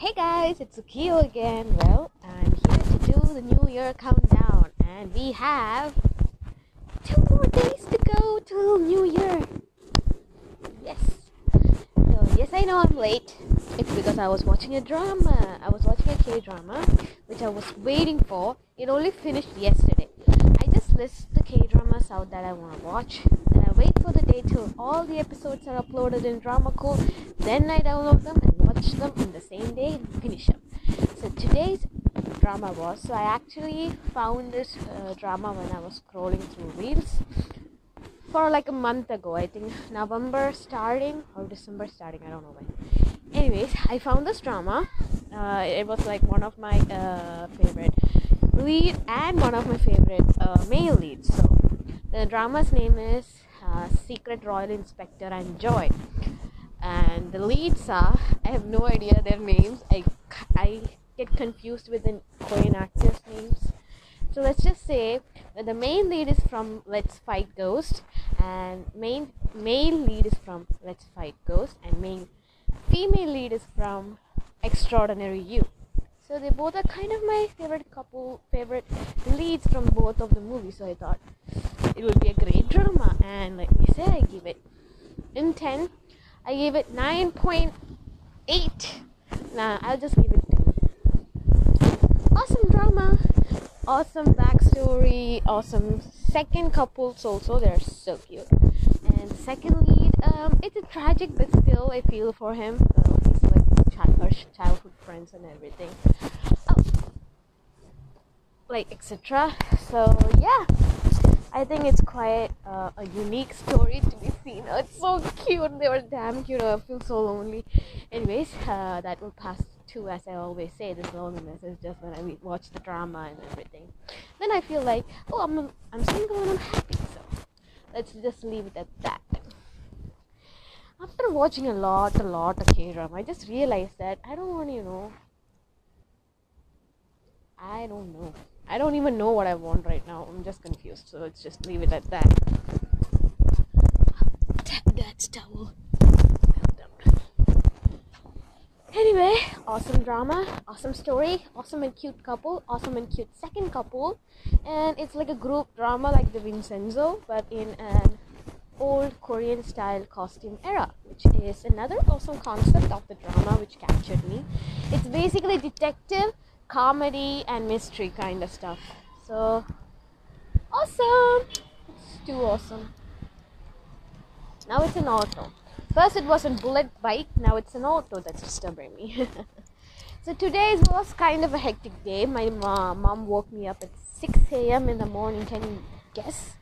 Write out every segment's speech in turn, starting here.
Hey guys, it's Ukio again. Well, I'm here to do the New Year countdown, and we have two more days to go till New Year. Yes. So yes, I know I'm late. It's because I was watching a drama. I was watching a K drama, which I was waiting for. It only finished yesterday. I just list the K dramas out that I want to watch. Then I wait for the day till all the episodes are uploaded in Dramacool. Then I download them them in the same day and finish them. So today's drama was so I actually found this uh, drama when I was scrolling through reels for like a month ago. I think November starting or December starting. I don't know when. Anyways, I found this drama. Uh, it was like one of my uh, favorite lead and one of my favorite uh, male leads. So the drama's name is uh, Secret Royal Inspector and Joy. And the leads are I have no idea their names. I, I get confused with the Korean actors' names. So let's just say that the main lead is from Let's Fight Ghost, and main male lead is from Let's Fight Ghost, and main female lead is from Extraordinary You. So they both are kind of my favorite couple, favorite leads from both of the movies. So I thought it would be a great drama, and let me say I give it in ten. I gave it nine point eight. Nah, I'll just give it. Awesome drama, awesome backstory, awesome second couples also. They're so cute. And second lead, um, it's a tragic, but still I feel for him. Uh, he's like child, childhood friends and everything. Oh, like etc. So yeah, I think it's quite uh, a unique story to be seen. It's so cute. They were damn cute. I feel so lonely. Anyways, uh, that will pass too, as I always say. This loneliness is just when I watch the drama and everything. Then I feel like, oh, I'm I'm single and I'm happy. So let's just leave it at that. After watching a lot, a lot of K drama, I just realized that I don't want, you know, I don't know. I don't even know what I want right now. I'm just confused. So let's just leave it at that. Tap that towel. Anyway, awesome drama, awesome story, awesome and cute couple, awesome and cute second couple, and it's like a group drama like the Vincenzo, but in an old Korean style costume era, which is another awesome concept of the drama which captured me. It's basically detective comedy and mystery kind of stuff. So awesome! It's too awesome. Now it's an auto. First it was a bullet bike, now it's an auto that's disturbing me. so today was kind of a hectic day. My mom, woke me up at 6 a.m. in the morning. Can you guess?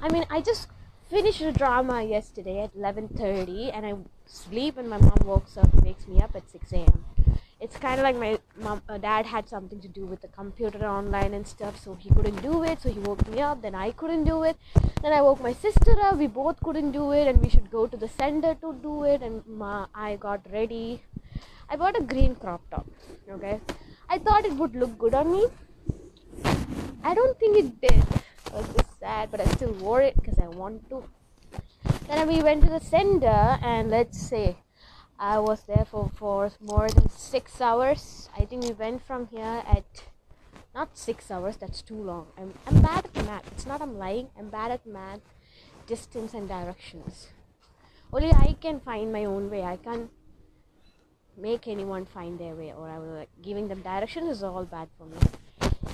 I mean, I just finished a drama yesterday at 11:30, and I sleep, and my mom wakes up, wakes me up at 6 a.m it's kind of like my mom uh, dad had something to do with the computer online and stuff so he couldn't do it so he woke me up then i couldn't do it. Then i woke my sister up we both couldn't do it and we should go to the center to do it and i got ready. I bought a green crop top okay? I thought it would look good on me. I don't think it did. I was just sad but i still wore it because i want to. Then we went to the center and let's say I was there for, for more than six hours. I think we went from here at not six hours, that's too long. I'm, I'm bad at math. It's not I'm lying, I'm bad at math, distance, and directions. Only I can find my own way. I can't make anyone find their way, or I will like giving them directions is all bad for me.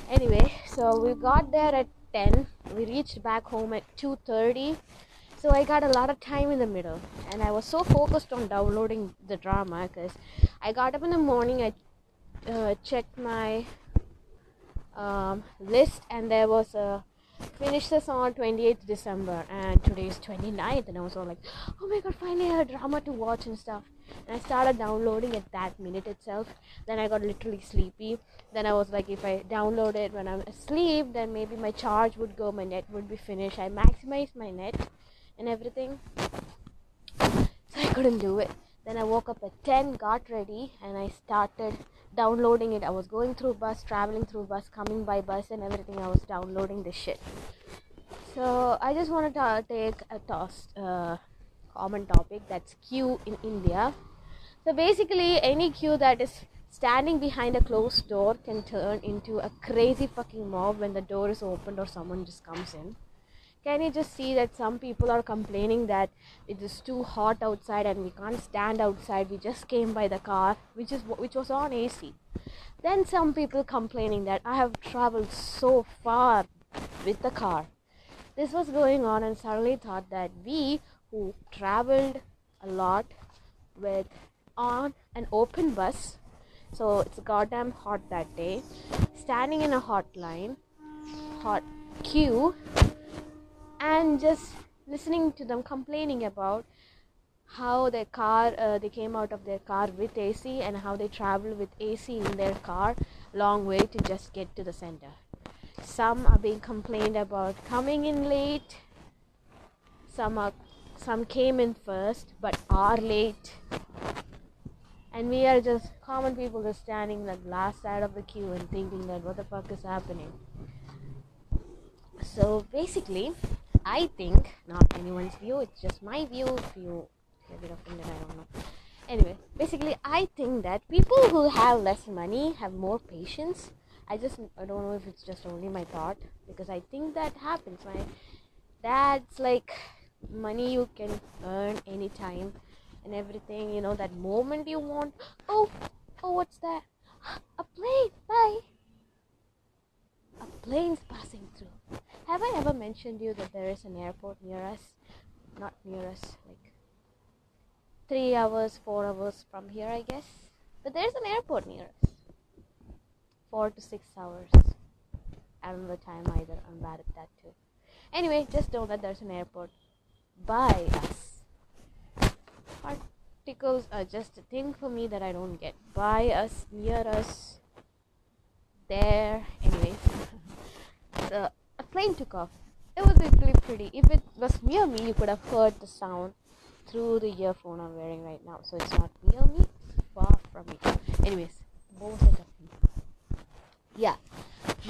Anyway, so we got there at 10. We reached back home at 2:30 so i got a lot of time in the middle and i was so focused on downloading the drama because i got up in the morning i uh, checked my um, list and there was a finish this on 28th december and today is 29th and i was all like oh my god finally I have a drama to watch and stuff. And i started downloading at that minute itself. Then i got literally sleepy. Then i was like if i download it when i'm asleep then maybe my charge would go my net would be finished. I maximized my net and everything. So I couldn't do it. Then I woke up at 10, got ready, and I started downloading it. I was going through bus, traveling through bus, coming by bus, and everything. I was downloading this shit. So I just wanted to take a toss, uh, common topic that's queue in India. So basically, any queue that is standing behind a closed door can turn into a crazy fucking mob when the door is opened or someone just comes in can you just see that some people are complaining that it is too hot outside and we can't stand outside? We just came by the car which is which was on ac then some people complaining that i have traveled so far with the car. This was going on and suddenly thought that we who traveled a lot with on an open bus so it's goddamn hot that day standing in a hot line hot queue and just listening to them complaining about how their car uh, they came out of their car with AC and how they travel with AC in their car long way to just get to the center. Some are being complained about coming in late. Some are some came in first but are late. And we are just common people just standing the last side of the queue and thinking that what the fuck is happening. So basically i think not anyone's view it's just my view if you get a bit offended i don't know anyway basically i think that people who have less money have more patience I just I don't know if it's just only my thought because I think that happens. My dad's like money you can earn anytime and everything. You know that moment you want. Oh, oh, what's that? A plane. Bye. A plane's passing through. Have I ever mentioned you that there is an airport near us? Not near us, like three hours, four hours from here, I guess. But there's an airport near us four to six hours. I don't know the time either. I'm bad at that too. Anyway, just know that there's an airport by us. Particles are just a thing for me that I don't get. By us, near us, there. Anyway, a plane took off. It was actually pretty. If it was near me, you could have heard the sound through the earphone I'm wearing right now. So it's not near me, far from me. Anyways, what was I talking? yeah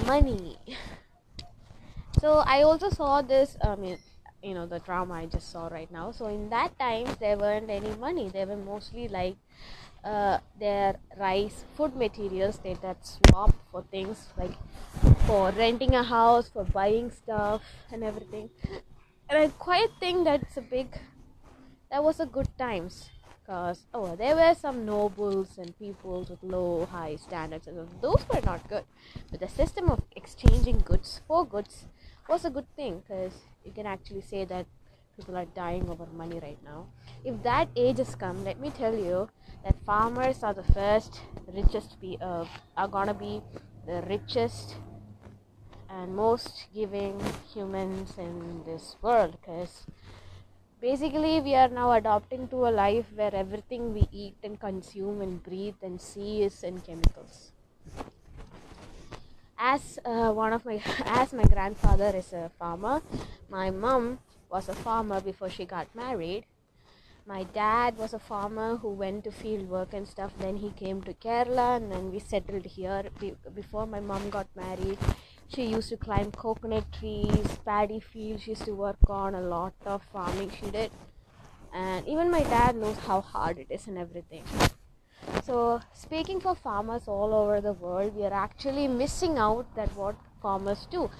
money so i also saw this i mean you know the drama i just saw right now so in that times there weren't any money they were mostly like uh, their rice food materials they that swap for things like for renting a house for buying stuff and everything. And i quite think that's a big that was a good times because oh there were some nobles and peoples with low high standards and those were not good. But the system of exchanging goods for goods was a good thing because you can actually say that people are dying over money right now. If that age has come let me tell you that farmers are the first richest be uh, are gonna be the richest and most giving humans in this world because basically we are now adopting to a life where everything we eat and consume and breathe and see is in chemicals. As uh, one of my as my grandfather is a farmer my mom was a farmer before she got married. My dad was a farmer who went to field work and stuff. Then he came to kerala and then we settled here. Before my mom got married she used to climb coconut trees paddy fields. She used to work on a lot of farming she did. And even my dad knows how hard it is and everything. So speaking for farmers all over the world we are actually missing out that what farmers do.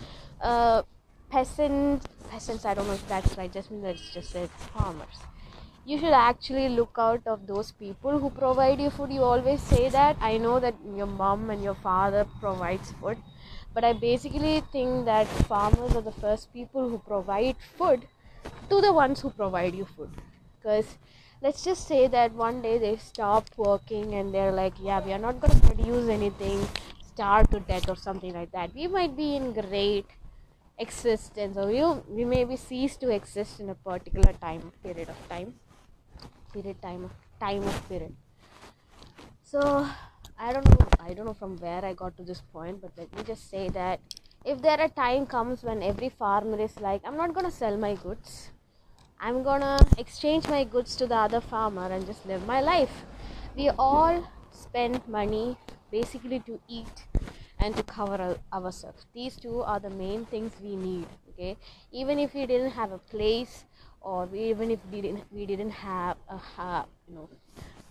Uh, peasants peasants i don't know if that's right just let's just say farmers you should actually look out of those people who provide you food you always say that i know that your mom and your father provides food but I basically think that farmers are the first people who provide food to the ones who provide you food. Because let's just say that one day they stopped working and they're like, yeah, we are not going to produce anything, starve to death or something like that. We might be in great existence or we, we maybe cease to exist in a particular time period of time period time of time of period so I don't know I don't know from where I got to this point, but let me just say that if there a time comes when every farmer is like, I'm not gonna sell my goods, I'm gonna exchange my goods to the other farmer and just live my life. We all spend money basically to eat and to cover ourselves. These two are the main things we need. Okay, even if we didn't have a place, or we, even if we didn't we didn't have a you know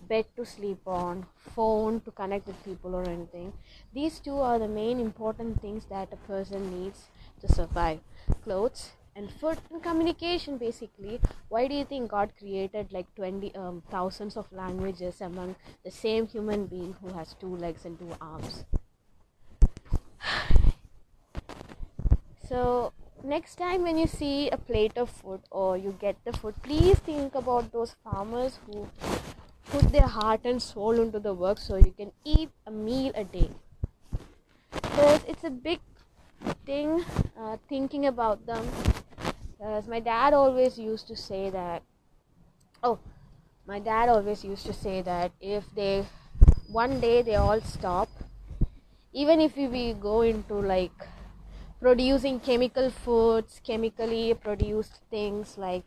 bed to sleep on, phone to connect with people or anything. These two are the main important things that a person needs to survive. Clothes and food and communication basically. Why do you think God created like 20 um, thousands of languages among the same human being who has two legs and two arms? So next time when you see a plate of food or you get the food, please think about those farmers who put their heart and soul into the work so you can eat a meal a day. Because it's a big thing uh, thinking about them. Because my dad always used to say that, oh, my dad always used to say that if they one day they all stop, even if we go into like producing chemical foods, chemically produced things like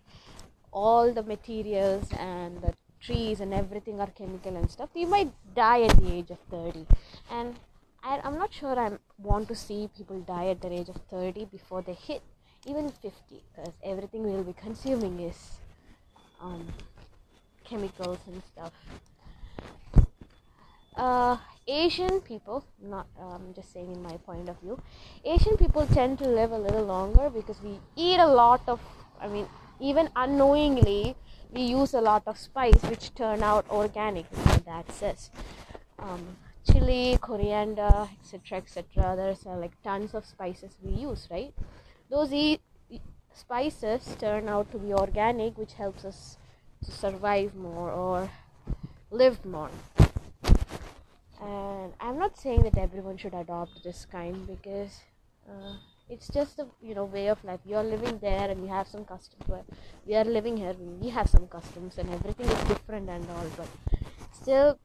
all the materials and the trees and everything are chemical and stuff. We might die at the age of 30. And I, am not sure I want to see people die at the age of 30 before they hit even 50 because everything we'll be consuming is um, chemicals and stuff. Uh, Asian people, not um, just saying in my point of view, Asian people tend to live a little longer because we eat a lot of, I mean, even unknowingly, we use a lot of spice which turn out organic. That says, um, chili, coriander, etc., etc. There's uh, like tons of spices we use, right? Those e- spices turn out to be organic, which helps us to survive more or live more and i'm not saying that everyone should adopt this kind because uh, it's just a you know way of life. You're living there and you have some customs we are living here we have some customs and everything is different and all but still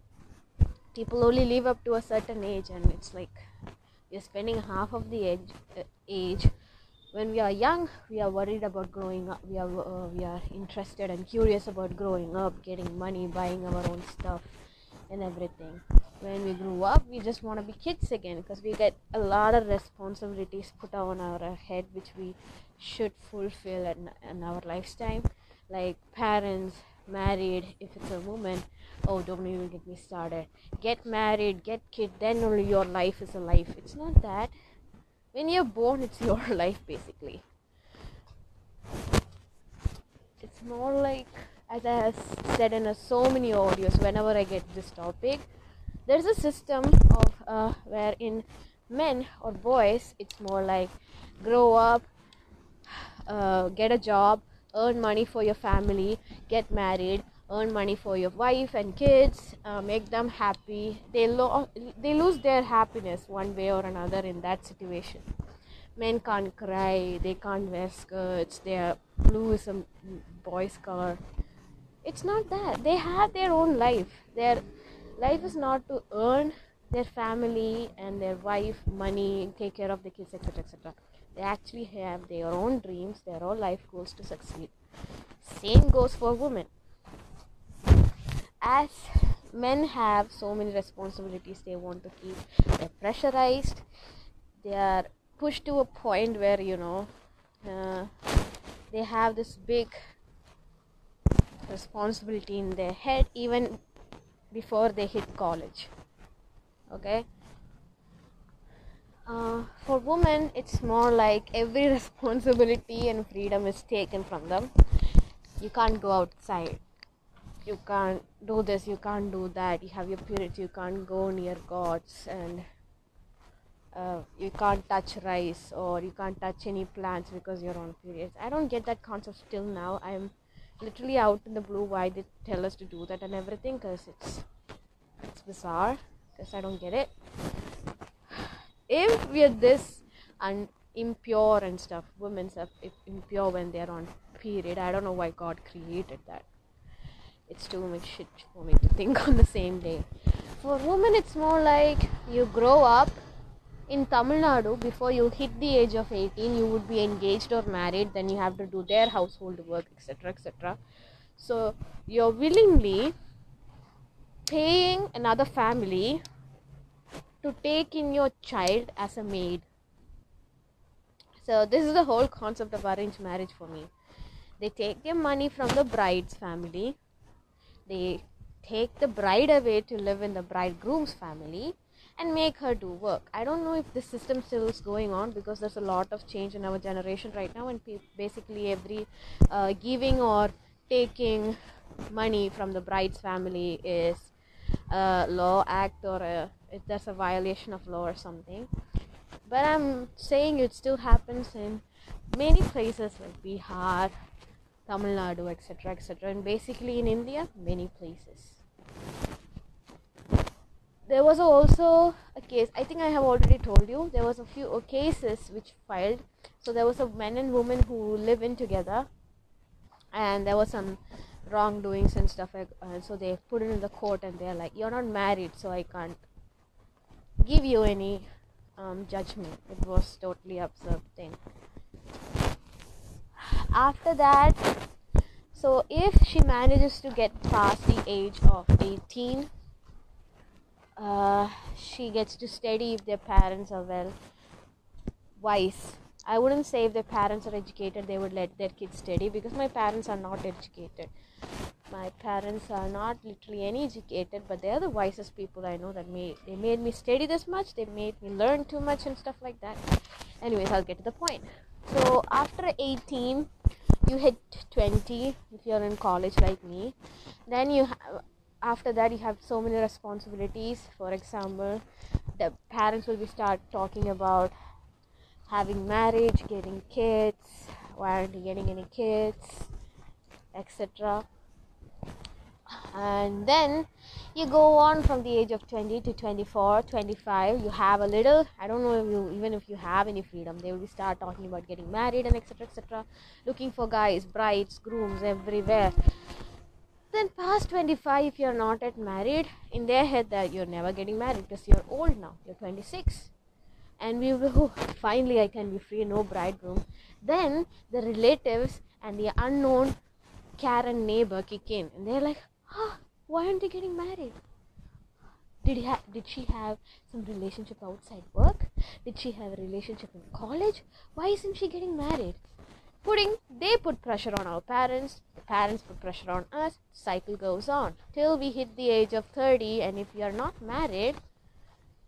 people only live up to a certain age and it's like we're spending half of the age, uh, age. When we are young we are worried about growing up. We are uh, we are interested and curious about growing up getting money buying our own stuff and everything when we grew up we just want to be kids again because we get a lot of responsibilities put on our head which we should fulfill in, in our lifetime. Like parents married if it's a woman oh don't even get me started. Get married get kid then only your life is a life. It's not that. When you're born it's your life basically. It's more like as i have said in so many audios whenever i get this topic there's a system of uh, where in men or boys it's more like grow up uh, get a job earn money for your family get married earn money for your wife and kids uh, make them happy. They, lo- they lose their happiness one way or another in that situation. Men can't cry they can't wear skirts their blue is a boy's color. It's not that. They have their own life. Their life is not to earn their family and their wife money take care of the kids etc etc they actually have their own dreams their own life goals to succeed. Same goes for women. As men have so many responsibilities they want to keep they're pressurized. They are pushed to a point where you know uh, they have this big responsibility in their head even before they hit college. Okay? Uh, for women it's more like every responsibility and freedom is taken from them. You can't go outside. You can't do this you can't do that. You have your periods you can't go near gods and uh, you can't touch rice or you can't touch any plants because you're on periods. I don't get that concept till now. I'm literally out in the blue why they tell us to do that and everything because it's it's bizarre because I don't get it. If we are this and impure and stuff, women are impure when they're on period. I don't know why God created that. It's too much shit for me to think on the same day. For women, it's more like you grow up in Tamil Nadu, before you hit the age of 18, you would be engaged or married, then you have to do their household work, etc. etc. So you're willingly paying another family to take in your child as a maid. So this is the whole concept of arranged marriage for me. They take their money from the bride's family, they take the bride away to live in the bridegroom's family and make her do work. I don't know if this system still is going on because there's a lot of change in our generation right now, and pe- basically every uh, giving or taking money from the bride's family is a law act or a, if there's a violation of law or something. But I'm saying it still happens in many places like Bihar, Tamil Nadu, etc., etc., and basically in India, many places there was also a case i think i have already told you there was a few cases which filed. So there was a man and woman who live in together and there was some wrongdoings and stuff like uh, so they put it in the court and they're like you're not married so i can't give you any um, judgment. It was totally absurd thing. After that so if she manages to get past the age of 18 uh, she gets to study if their parents are well. Wise. I wouldn't say if their parents are educated they would let their kids study because my parents are not educated. My parents are not literally any educated but they're the wisest people i know that made they made me study this much they made me learn too much and stuff like that. Anyways i'll get to the point. So after 18 you hit 20 if you're in college like me then you have after that you have so many responsibilities. For example the parents will be start talking about having marriage getting kids why aren't you getting any kids etc and then you go on from the age of 20 to 24 25 you have a little i don't know if you even if you have any freedom they will start talking about getting married and etc etc looking for guys brides grooms everywhere then past 25 if you're not yet married in their head that you're never getting married because you're old now you're 26 and we will oh, finally i can be free no bridegroom. Then the relatives and the unknown karen neighbor kick in. And they're like oh, why aren't they getting married? Did, he ha- did she have some relationship outside work? Did she have a relationship in college? Why isn't she getting married putting they put pressure on our parents the parents put pressure on us cycle goes on. Till we hit the age of 30 and if we are not married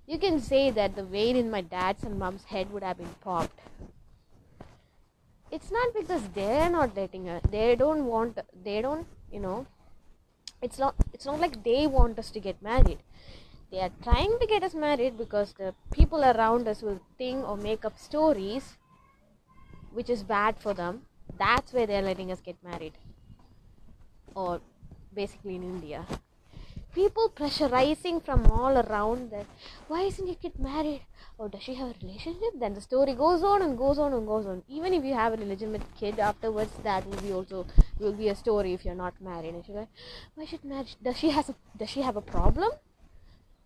you can say that the vein in my dad's and mom's head would have been popped. It's not because they're not letting us they don't want they don't you know it's not it's not like they want us to get married. They are trying to get us married because the people around us will think or make up stories which is bad for them that's where they're letting us get married. Or basically in india. People pressurizing from all around that why isn't your kid married? Or does she have a relationship? Then the story goes on and goes on and goes on. Even if you have a legitimate kid afterwards that will be also will be a story if you're not married. And she's like why should marriage does she has a does she have a problem?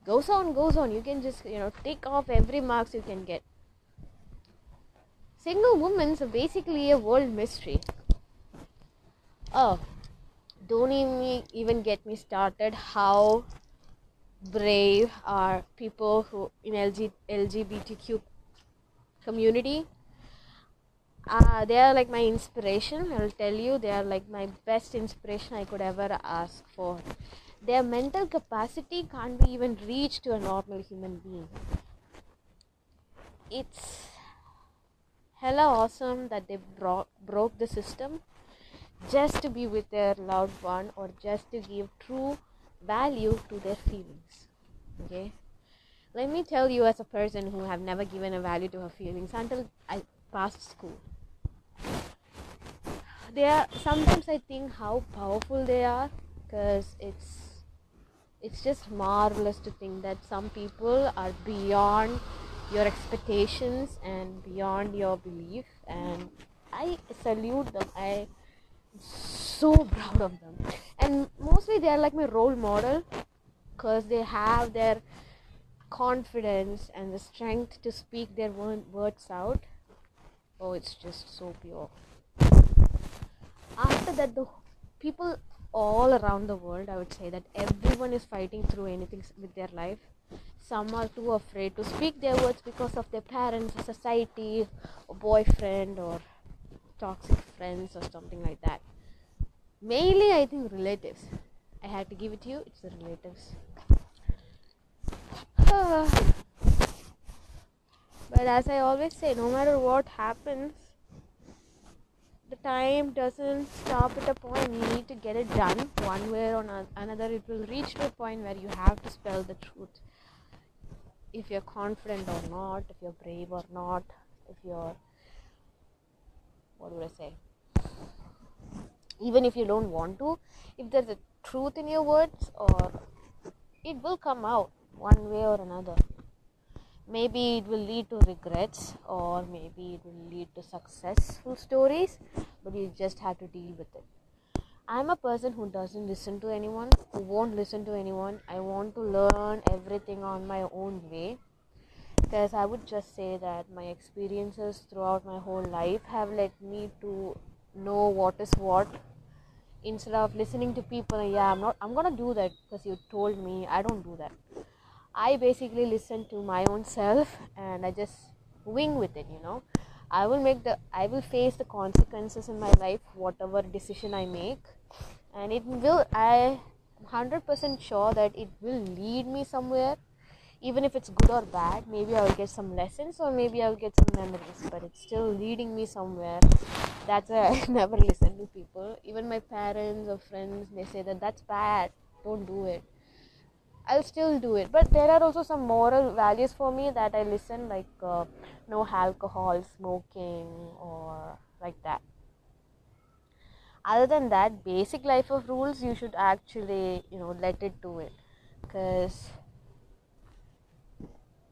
Goes on goes on. You can just you know take off every marks you can get Single women are basically a world mystery. Oh, don't even, even get me started how brave are people who in LG, LGBTQ community. Uh, they are like my inspiration. I'll tell you, they are like my best inspiration I could ever ask for. Their mental capacity can't be even reached to a normal human being. It's hella awesome that they bro- broke the system just to be with their loved one or just to give true value to their feelings okay? Let me tell you as a person who have never given a value to her feelings until i passed school. They are sometimes i think how powerful they are because it's it's just marvelous to think that some people are beyond your expectations and beyond your belief and i salute them. I am so proud of them. And mostly they are like my role model because they have their confidence and the strength to speak their words out. Oh it's just so pure. After that the people all around the world i would say that everyone is fighting through anything with their life some are too afraid to speak their words because of their parents, society, or boyfriend, or toxic friends, or something like that. Mainly, I think relatives. I had to give it to you. It's the relatives. but as I always say, no matter what happens, the time doesn't stop at a point. You need to get it done one way or another. It will reach to a point where you have to spell the truth. If you're confident or not, if you're brave or not, if you're what would I say? Even if you don't want to, if there's a truth in your words, or it will come out one way or another maybe it will lead to regrets or maybe it will lead to successful stories but you just have to deal with it i'm a person who doesn't listen to anyone who won't listen to anyone. I want to learn everything on my own way. Because i would just say that my experiences throughout my whole life have led me to know what is what. Instead of listening to people yeah i'm not i'm gonna do that because you told me i don't do that. I basically listen to my own self and I just wing with it, you know. I will make the I will face the consequences in my life whatever decision I make and it will I am 100% sure that it will lead me somewhere even if it's good or bad maybe I will get some lessons or maybe I will get some memories but it's still leading me somewhere that's why I never listen to people even my parents or friends they say that that's bad don't do it I'll still do it. But there are also some moral values for me that I listen, like uh, no alcohol, smoking, or like that. Other than that, basic life of rules, you should actually, you know, let it do it. Because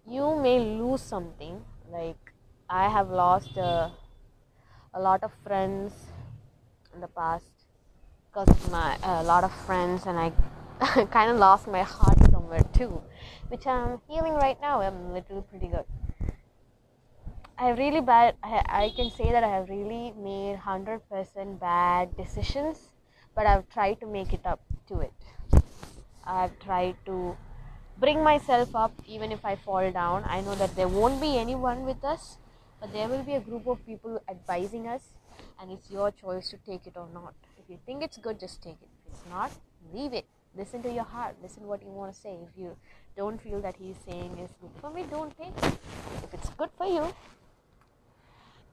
you may lose something. Like, I have lost uh, a lot of friends in the past because my a lot of friends and I kind of lost my heart somewhere too, which I'm healing right now. I'm literally pretty good. I have really bad. I, I can say that I have really made hundred percent bad decisions, but I've tried to make it up to it. I've tried to bring myself up even if I fall down. I know that there won't be anyone with us, but there will be a group of people advising us, and it's your choice to take it or not. If you think it's good, just take it. If it's not, leave it listen to your heart listen what you want to say if you don't feel that he's saying is good for me don't take it if it's good for you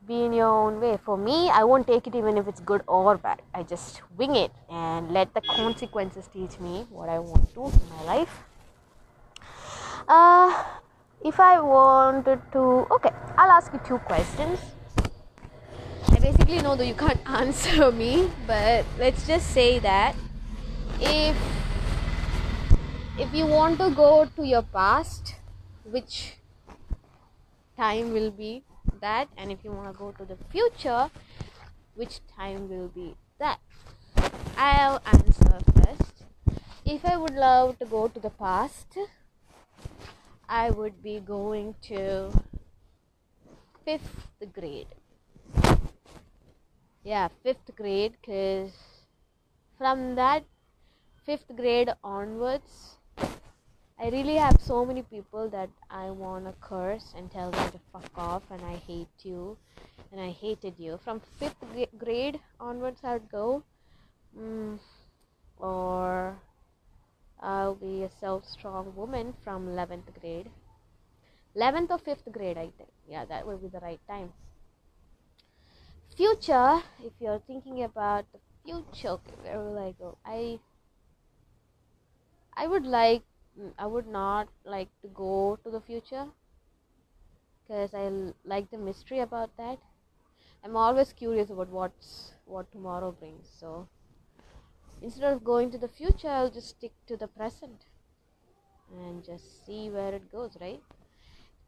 be in your own way. For me i won't take it even if it's good or bad. I just wing it and let the consequences teach me what i want to in my life. Uh, if i wanted to okay i'll ask you two questions. I basically know that you can't answer me but let's just say that if if you want to go to your past which time will be that. And if you want to go to the future which time will be that? I'll answer first. If i would love to go to the past i would be going to fifth grade. Yeah fifth grade because from that fifth grade onwards I really have so many people that I want to curse and tell them to fuck off and I hate you and I hated you. From fifth grade onwards, I would go, mm, or I'll be a self strong woman from 11th grade. 11th or 5th grade, I think. Yeah, that will be the right time. Future, if you're thinking about the future, where will I go? I I would like I would not like to go to the future because I like the mystery about that. I'm always curious about what's what tomorrow brings. So instead of going to the future, I'll just stick to the present and just see where it goes. Right?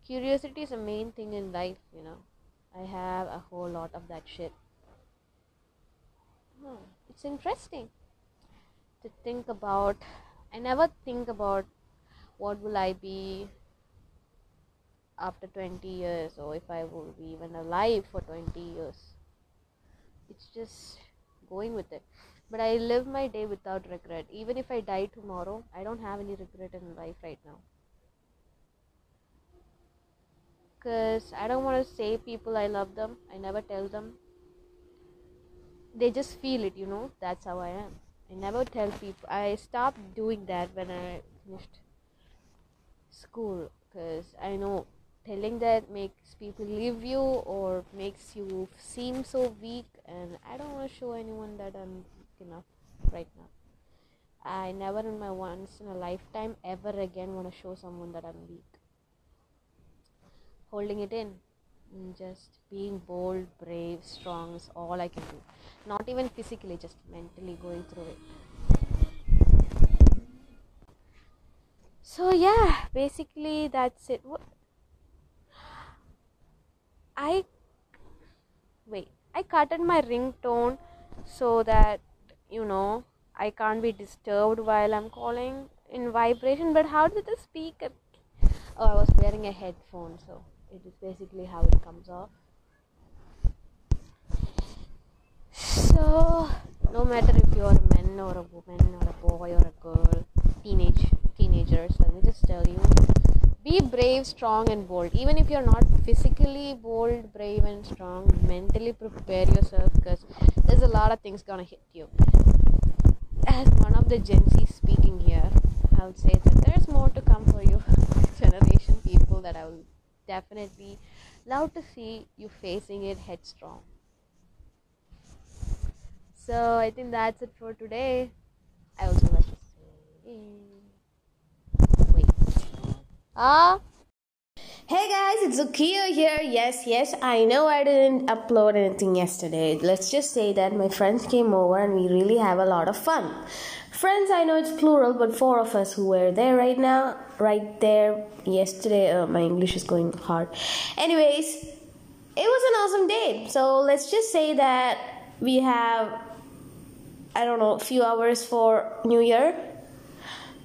Curiosity is a main thing in life. You know, I have a whole lot of that shit. Hmm, it's interesting to think about. I never think about what will I be after 20 years or if I will be even alive for 20 years. It's just going with it. But I live my day without regret. Even if I die tomorrow, I don't have any regret in life right now. Because I don't want to say people I love them. I never tell them. They just feel it, you know. That's how I am. I never tell people. I stopped doing that when I finished school because I know telling that makes people leave you or makes you seem so weak, and I don't want to show anyone that I'm weak enough right now. I never in my once in a lifetime ever again want to show someone that I'm weak. Holding it in, mm, just being bold, brave, strong is all I can do. Not even physically, just mentally going through it. So yeah, basically that's it. I wait. I cutted my ringtone so that you know I can't be disturbed while I'm calling in vibration. But how did the speaker? Oh, I was wearing a headphone, so it is basically how it comes off. So, no matter if you're a man or a woman or a boy or a girl, teenage teenagers, let me just tell you, be brave, strong, and bold. Even if you're not physically bold, brave, and strong, mentally prepare yourself because there's a lot of things gonna hit you as one of the Gen Z speaking here, I would say that there's more to come for you, generation people, that I would definitely love to see you facing it headstrong. So I think that's it for today. I also like to say, ah. Hey guys, it's Zukia here. Yes, yes, I know I didn't upload anything yesterday. Let's just say that my friends came over and we really have a lot of fun. Friends, I know it's plural, but four of us who were there right now, right there yesterday. Uh, my English is going hard. Anyways, it was an awesome day. So let's just say that we have, I don't know, a few hours for New Year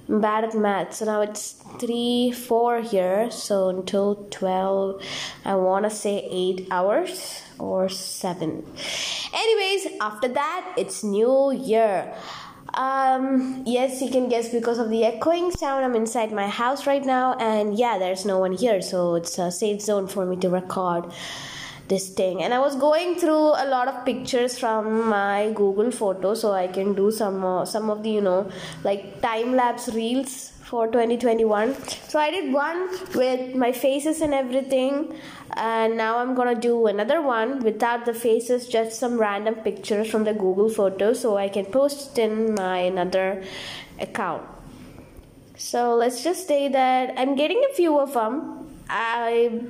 bad at math. So now it's 3, 4 here. So until 12, I want to say 8 hours or 7. Anyways, after that, it's New Year. Um, yes, you can guess because of the echoing sound. I'm inside my house right now, and yeah, there's no one here, so it's a safe zone for me to record this thing. And i was going through a lot of pictures from my google photo so i can do some uh, some of the you know like time lapse reels for 2021 so i did one with my faces and everything and now i'm gonna do another one without the faces just some random pictures from the google photo so i can post it in my another account. So let's just say that i'm getting a few of them i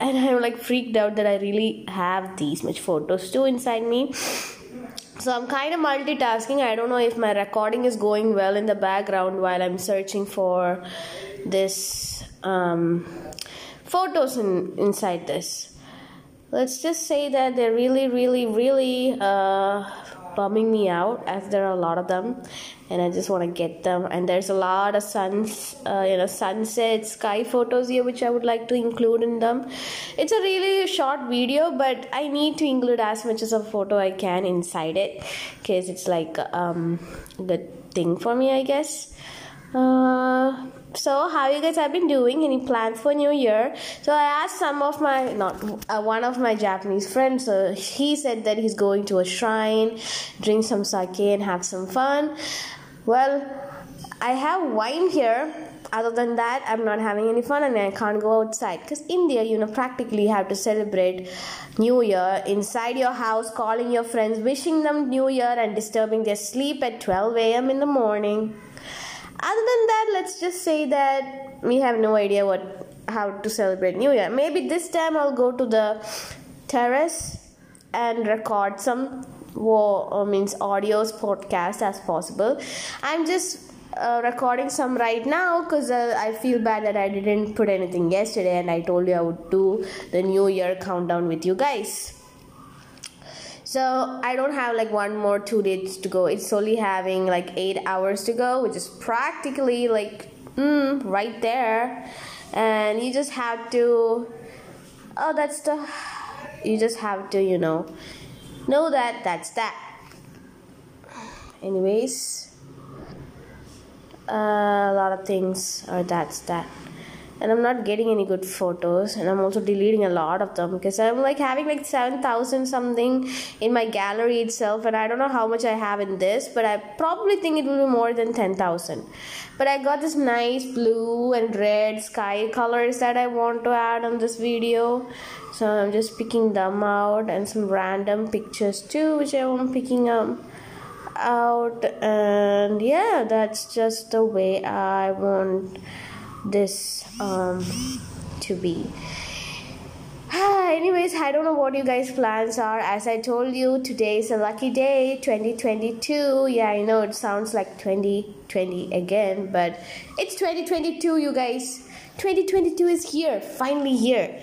and I'm like freaked out that I really have these much photos too inside me. So I'm kind of multitasking. I don't know if my recording is going well in the background while I'm searching for this um, photos in, inside this. Let's just say that they're really, really, really uh, bumming me out as there are a lot of them and I just want to get them. And there's a lot of suns uh, you know sunset sky photos here which I would like to include in them. It's a really short video but I need to include as much as a photo I can inside it because it's like um good thing for me I guess. Uh, so how you guys have been doing? Any plans for new year? So i asked some of my not uh, one of my japanese friends so he said that he's going to a shrine drink some sake and have some fun well i have wine here. Other than that i'm not having any fun and i can't go outside. Because india you know practically have to celebrate new year inside your house calling your friends wishing them new year and disturbing their sleep at 12 a.m in the morning. Other than that let's just say that we have no idea what how to celebrate new year. Maybe this time i'll go to the terrace and record some uh, means audios podcast as possible i'm just uh, recording some right now because uh, I feel bad that I didn't put anything yesterday and I told you I would do the new year countdown with you guys. So I don't have like one more two days to go. It's only having like eight hours to go, which is practically like mm, right there. And you just have to, oh, that's the, you just have to, you know, know that that's that. Anyways, uh, a lot of things are that's that. And I'm not getting any good photos and I'm also deleting a lot of them because I'm like having like 7000 something in my gallery itself and I don't know how much I have in this but I probably think it will be more than 10,000 but I got this nice blue and red sky colors that I want to add on this video. So I'm just picking them out and some random pictures too which I'm picking up out. And yeah that's just the way I want this um, to be. Anyways, I don't know what you guys' plans are. As I told you, today is a lucky day, 2022. Yeah, I know it sounds like 2020 again, but it's 2022, you guys. 2022 is here, finally here.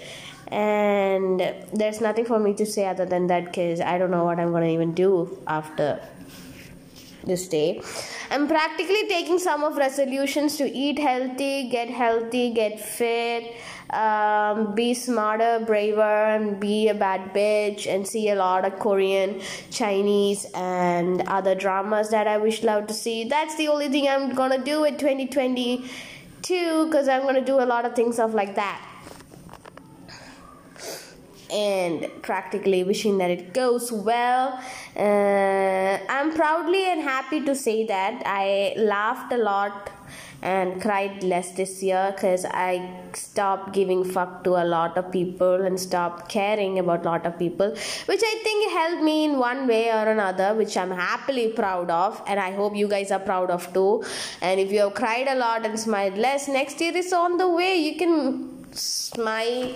And there's nothing for me to say other than that because I don't know what I'm gonna even do after this day. I'm practically taking some of resolutions to eat healthy, get healthy, get fit, um, be smarter, braver, and be a bad bitch, and see a lot of Korean, Chinese, and other dramas that I wish love to see. That's the only thing I'm gonna do in 2022 because I'm gonna do a lot of things of like that and practically wishing that it goes well. Uh, I'm proudly and happy to say that I laughed a lot and cried less this year because I stopped giving fuck to a lot of people and stopped caring about a lot of people, which I think helped me in one way or another, which I'm happily proud of, and I hope you guys are proud of too. And if you have cried a lot and smiled less, next year is on the way. You can smile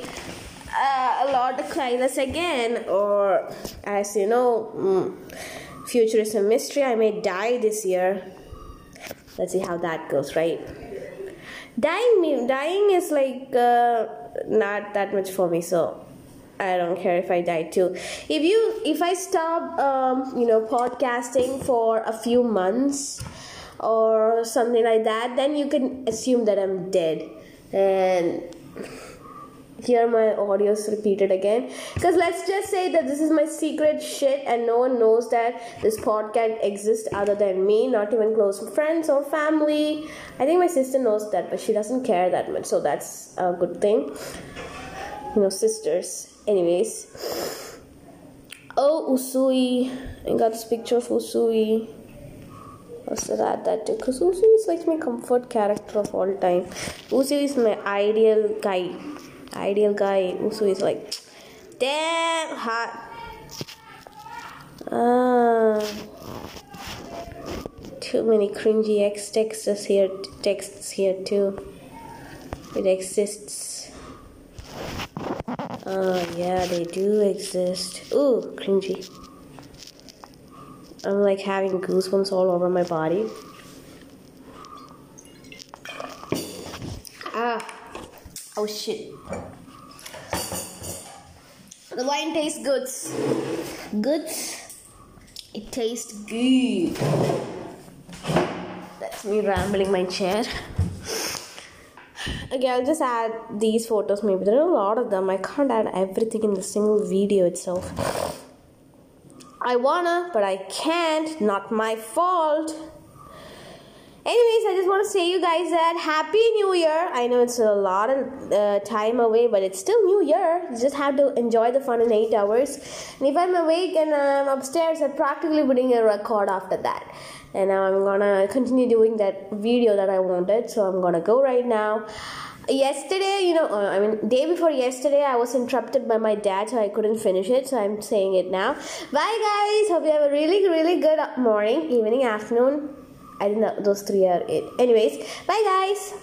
uh, a lot of kindness again, or as you know, mm, future is a mystery. I may die this year. Let's see how that goes, right? Dying, dying is like uh, not that much for me, so I don't care if I die too. If you, if I stop, um, you know, podcasting for a few months or something like that, then you can assume that I'm dead and hear my audios repeated again. Because let's just say that this is my secret shit and no one knows that this podcast exists other than me not even close friends or family. I think my sister knows that but she doesn't care that much so that's a good thing. You know sisters. Anyways. Oh usui. I got this picture of usui. Also add that too because Usui is like my comfort character of all time. Usui is my ideal guy ideal guy. Also is like damn hot. Ah. Too many cringy X texts here texts here too. It exists. Oh yeah they do exist. Ooh cringy. I'm like having goosebumps all over my body. Ah Oh shit. The wine tastes good. Good. It tastes good. That's me rambling my chair. Okay, I'll just add these photos maybe. There are a lot of them. I can't add everything in the single video itself. I wanna, but I can't. Not my fault anyways i just want to say you guys that happy new year. I know it's a lot of uh, time away but it's still new year. You just have to enjoy the fun in eight hours. And if i'm awake and i'm upstairs i'm practically putting a record after that. And now i'm gonna continue doing that video that i wanted so i'm gonna go right now. Yesterday you know uh, i mean day before yesterday i was interrupted by my dad so i couldn't finish it so i'm saying it now. Bye guys. Hope you have a really really good morning evening afternoon I think those three are it. Anyways, bye guys.